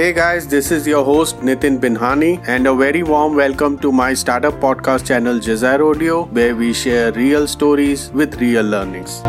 Hey guys, this is your host Nitin Binhani, and a very warm welcome to my startup podcast channel Jazair Audio, where we share real stories with real learnings.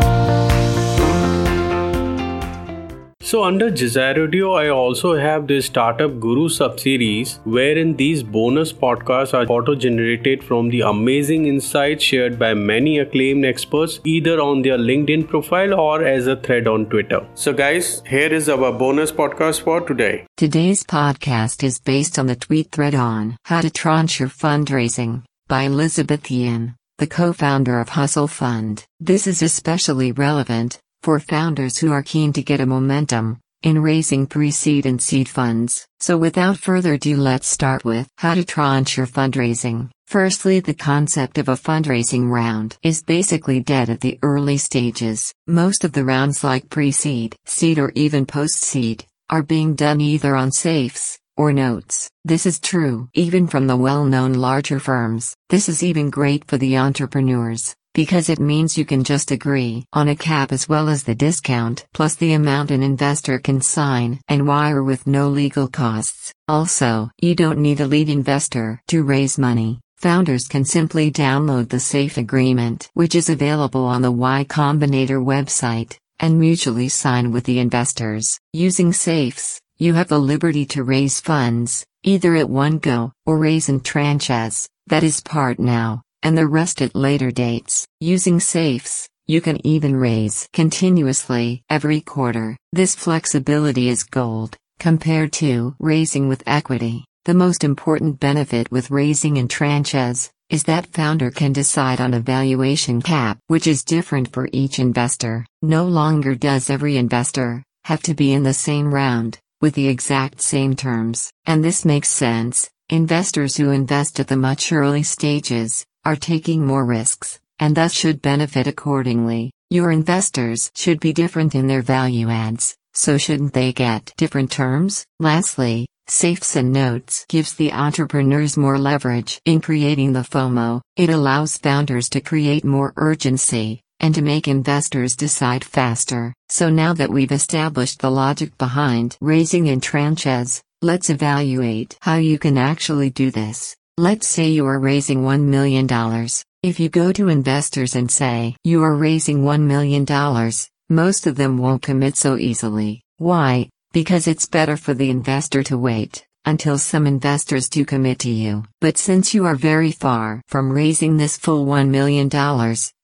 So under Jazair Audio, I also have this Startup Guru sub-series wherein these bonus podcasts are auto-generated from the amazing insights shared by many acclaimed experts either on their LinkedIn profile or as a thread on Twitter. So guys, here is our bonus podcast for today. Today's podcast is based on the tweet thread on How to Tranche Your Fundraising by Elizabeth Yin, the co-founder of Hustle Fund. This is especially relevant for founders who are keen to get a momentum in raising pre-seed and seed funds. So without further ado let's start with how to tranche your fundraising. Firstly the concept of a fundraising round is basically dead at the early stages. Most of the rounds like pre-seed, seed or even post-seed are being done either on safes or notes. This is true even from the well-known larger firms. This is even great for the entrepreneurs because it means you can just agree on a cap as well as the discount plus the amount an investor can sign and wire with no legal costs. Also, you don't need a lead investor to raise money. Founders can simply download the SAFE agreement, which is available on the Y Combinator website, and mutually sign with the investors. Using SAFEs, you have the liberty to raise funds, either at one go, or raise in tranches, that is part now and the rest at later dates. Using safes, you can even raise continuously every quarter. This flexibility is gold, compared to raising with equity. The most important benefit with raising in tranches is that founder can decide on a valuation cap, which is different for each investor. No longer does every investor have to be in the same round with the exact same terms. And this makes sense. Investors who invest at the much early stages are taking more risks, and thus should benefit accordingly. Your investors should be different in their value adds, so shouldn't they get different terms? Lastly, Safes and Notes gives the entrepreneurs more leverage in creating the FOMO. It allows founders to create more urgency and to make investors decide faster. So now that we've established the logic behind raising in tranches, let's evaluate how you can actually do this. Let's say you are raising $1 million. If you go to investors and say you are raising $1 million, most of them won't commit so easily. Why? Because it's better for the investor to wait until some investors do commit to you. But since you are very far from raising this full $1 million,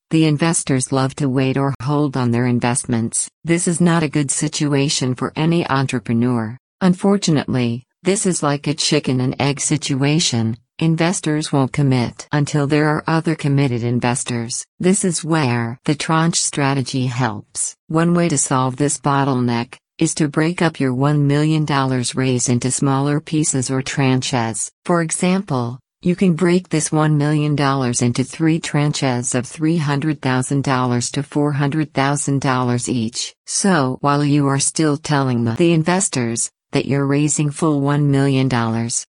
the investors love to wait or hold on their investments. This is not a good situation for any entrepreneur. Unfortunately, this is like a chicken and egg situation. Investors won't commit until there are other committed investors. This is where the tranche strategy helps. One way to solve this bottleneck is to break up your $1 million raise into smaller pieces or tranches. For example, you can break this $1 million into three tranches of $300,000 to $400,000 each. So, while you are still telling the, investors that you're raising full $1 million,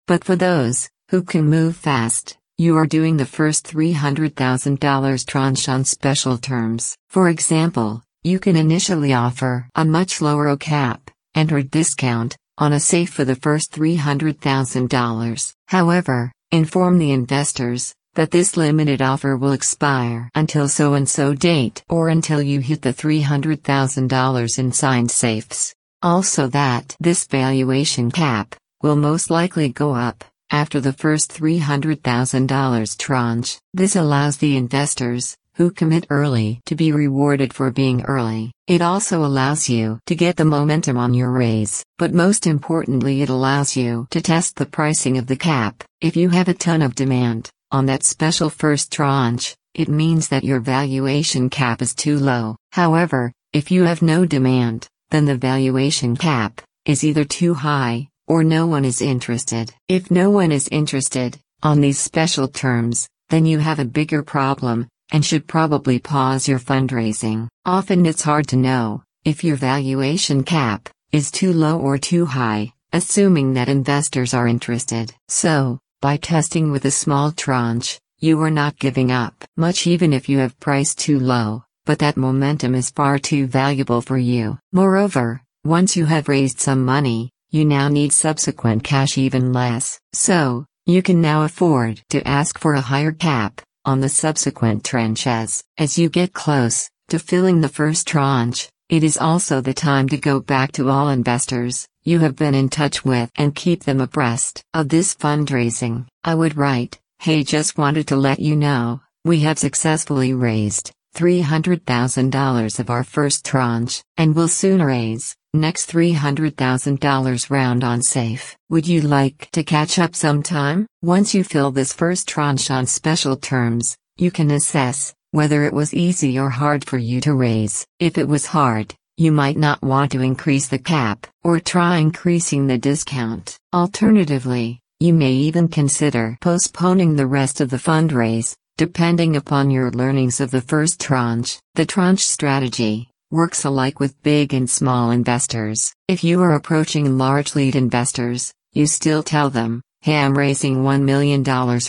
but for those who can move fast, you are doing the first $300,000 tranche on special terms. For example, you can initially offer a much lower cap and or discount on a safe for the first $300,000. However, inform the investors that this limited offer will expire until so and so date or until you hit the $300,000 in signed safes. Also that this valuation cap will most likely go up after the first $300,000 tranche, this allows the investors, who commit early, to be rewarded for being early. It also allows you to get the momentum on your raise, but most importantly, it allows you to test the pricing of the cap. If you have a ton of demand on that special first tranche, it means that your valuation cap is too low. However, if you have no demand, then the valuation cap is either too high or no one is interested. If no one is interested, on these special terms, then you have a bigger problem, and should probably pause your fundraising. Often it's hard to know if your valuation cap is too low or too high, assuming that investors are interested. So, by testing with a small tranche, you are not giving up much even if you have priced too low, but that momentum is far too valuable for you. Moreover, once you have raised some money, you now need subsequent cash even less. So, you can now afford to ask for a higher cap on the subsequent tranches. As you get close to filling the first tranche, it is also the time to go back to all investors you have been in touch with and keep them abreast of this fundraising. I would write, Hey, just wanted to let you know, we have successfully raised $300,000 of our first tranche, and will soon raise next $300,000 round on SAFE. Would you like to catch up sometime? Once you fill this first tranche on special terms, you can assess whether it was easy or hard for you to raise. If it was hard, you might not want to increase the cap, or try increasing the discount. Alternatively, you may even consider postponing the rest of the fundraise, depending upon your learnings of the first tranche. The tranche strategy works alike with big and small investors. If you are approaching large lead investors, you still tell them, hey, I'm raising $1 million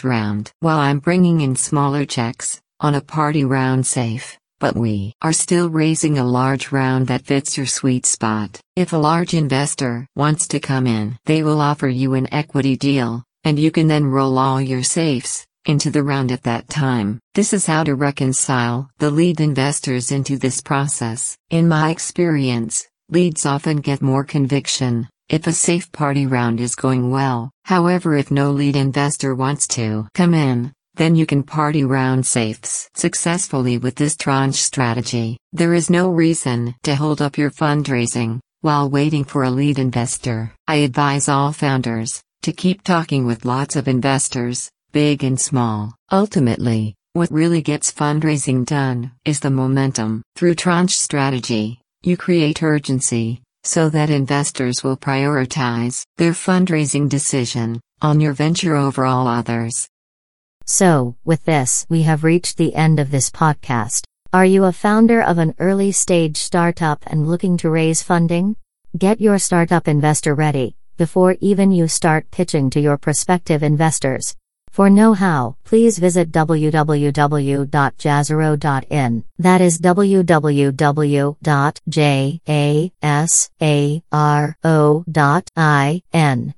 round while I'm bringing in smaller checks on a party round safe, but we are still raising a large round that fits your sweet spot. If a large investor wants to come in, they will offer you an equity deal, and you can then roll all your safes into the round at that time. This is how to reconcile the lead investors into this process. In my experience, leads often get more conviction if a safe party round is going well. However, if no lead investor wants to come in, then you can party round safes successfully with this tranche strategy. There is no reason to hold up your fundraising while waiting for a lead investor. I advise all founders to keep talking with lots of investors, big and small. Ultimately, what really gets fundraising done is the momentum. Through tranche strategy, you create urgency so that investors will prioritize their fundraising decision on your venture over all others. So, with this, we have reached the end of this podcast. Are you a founder of an early stage startup and looking to raise funding? Get your startup investor ready before even you start pitching to your prospective investors. For know how, please visit www.jazzaro.in. That is www.jasaro.in.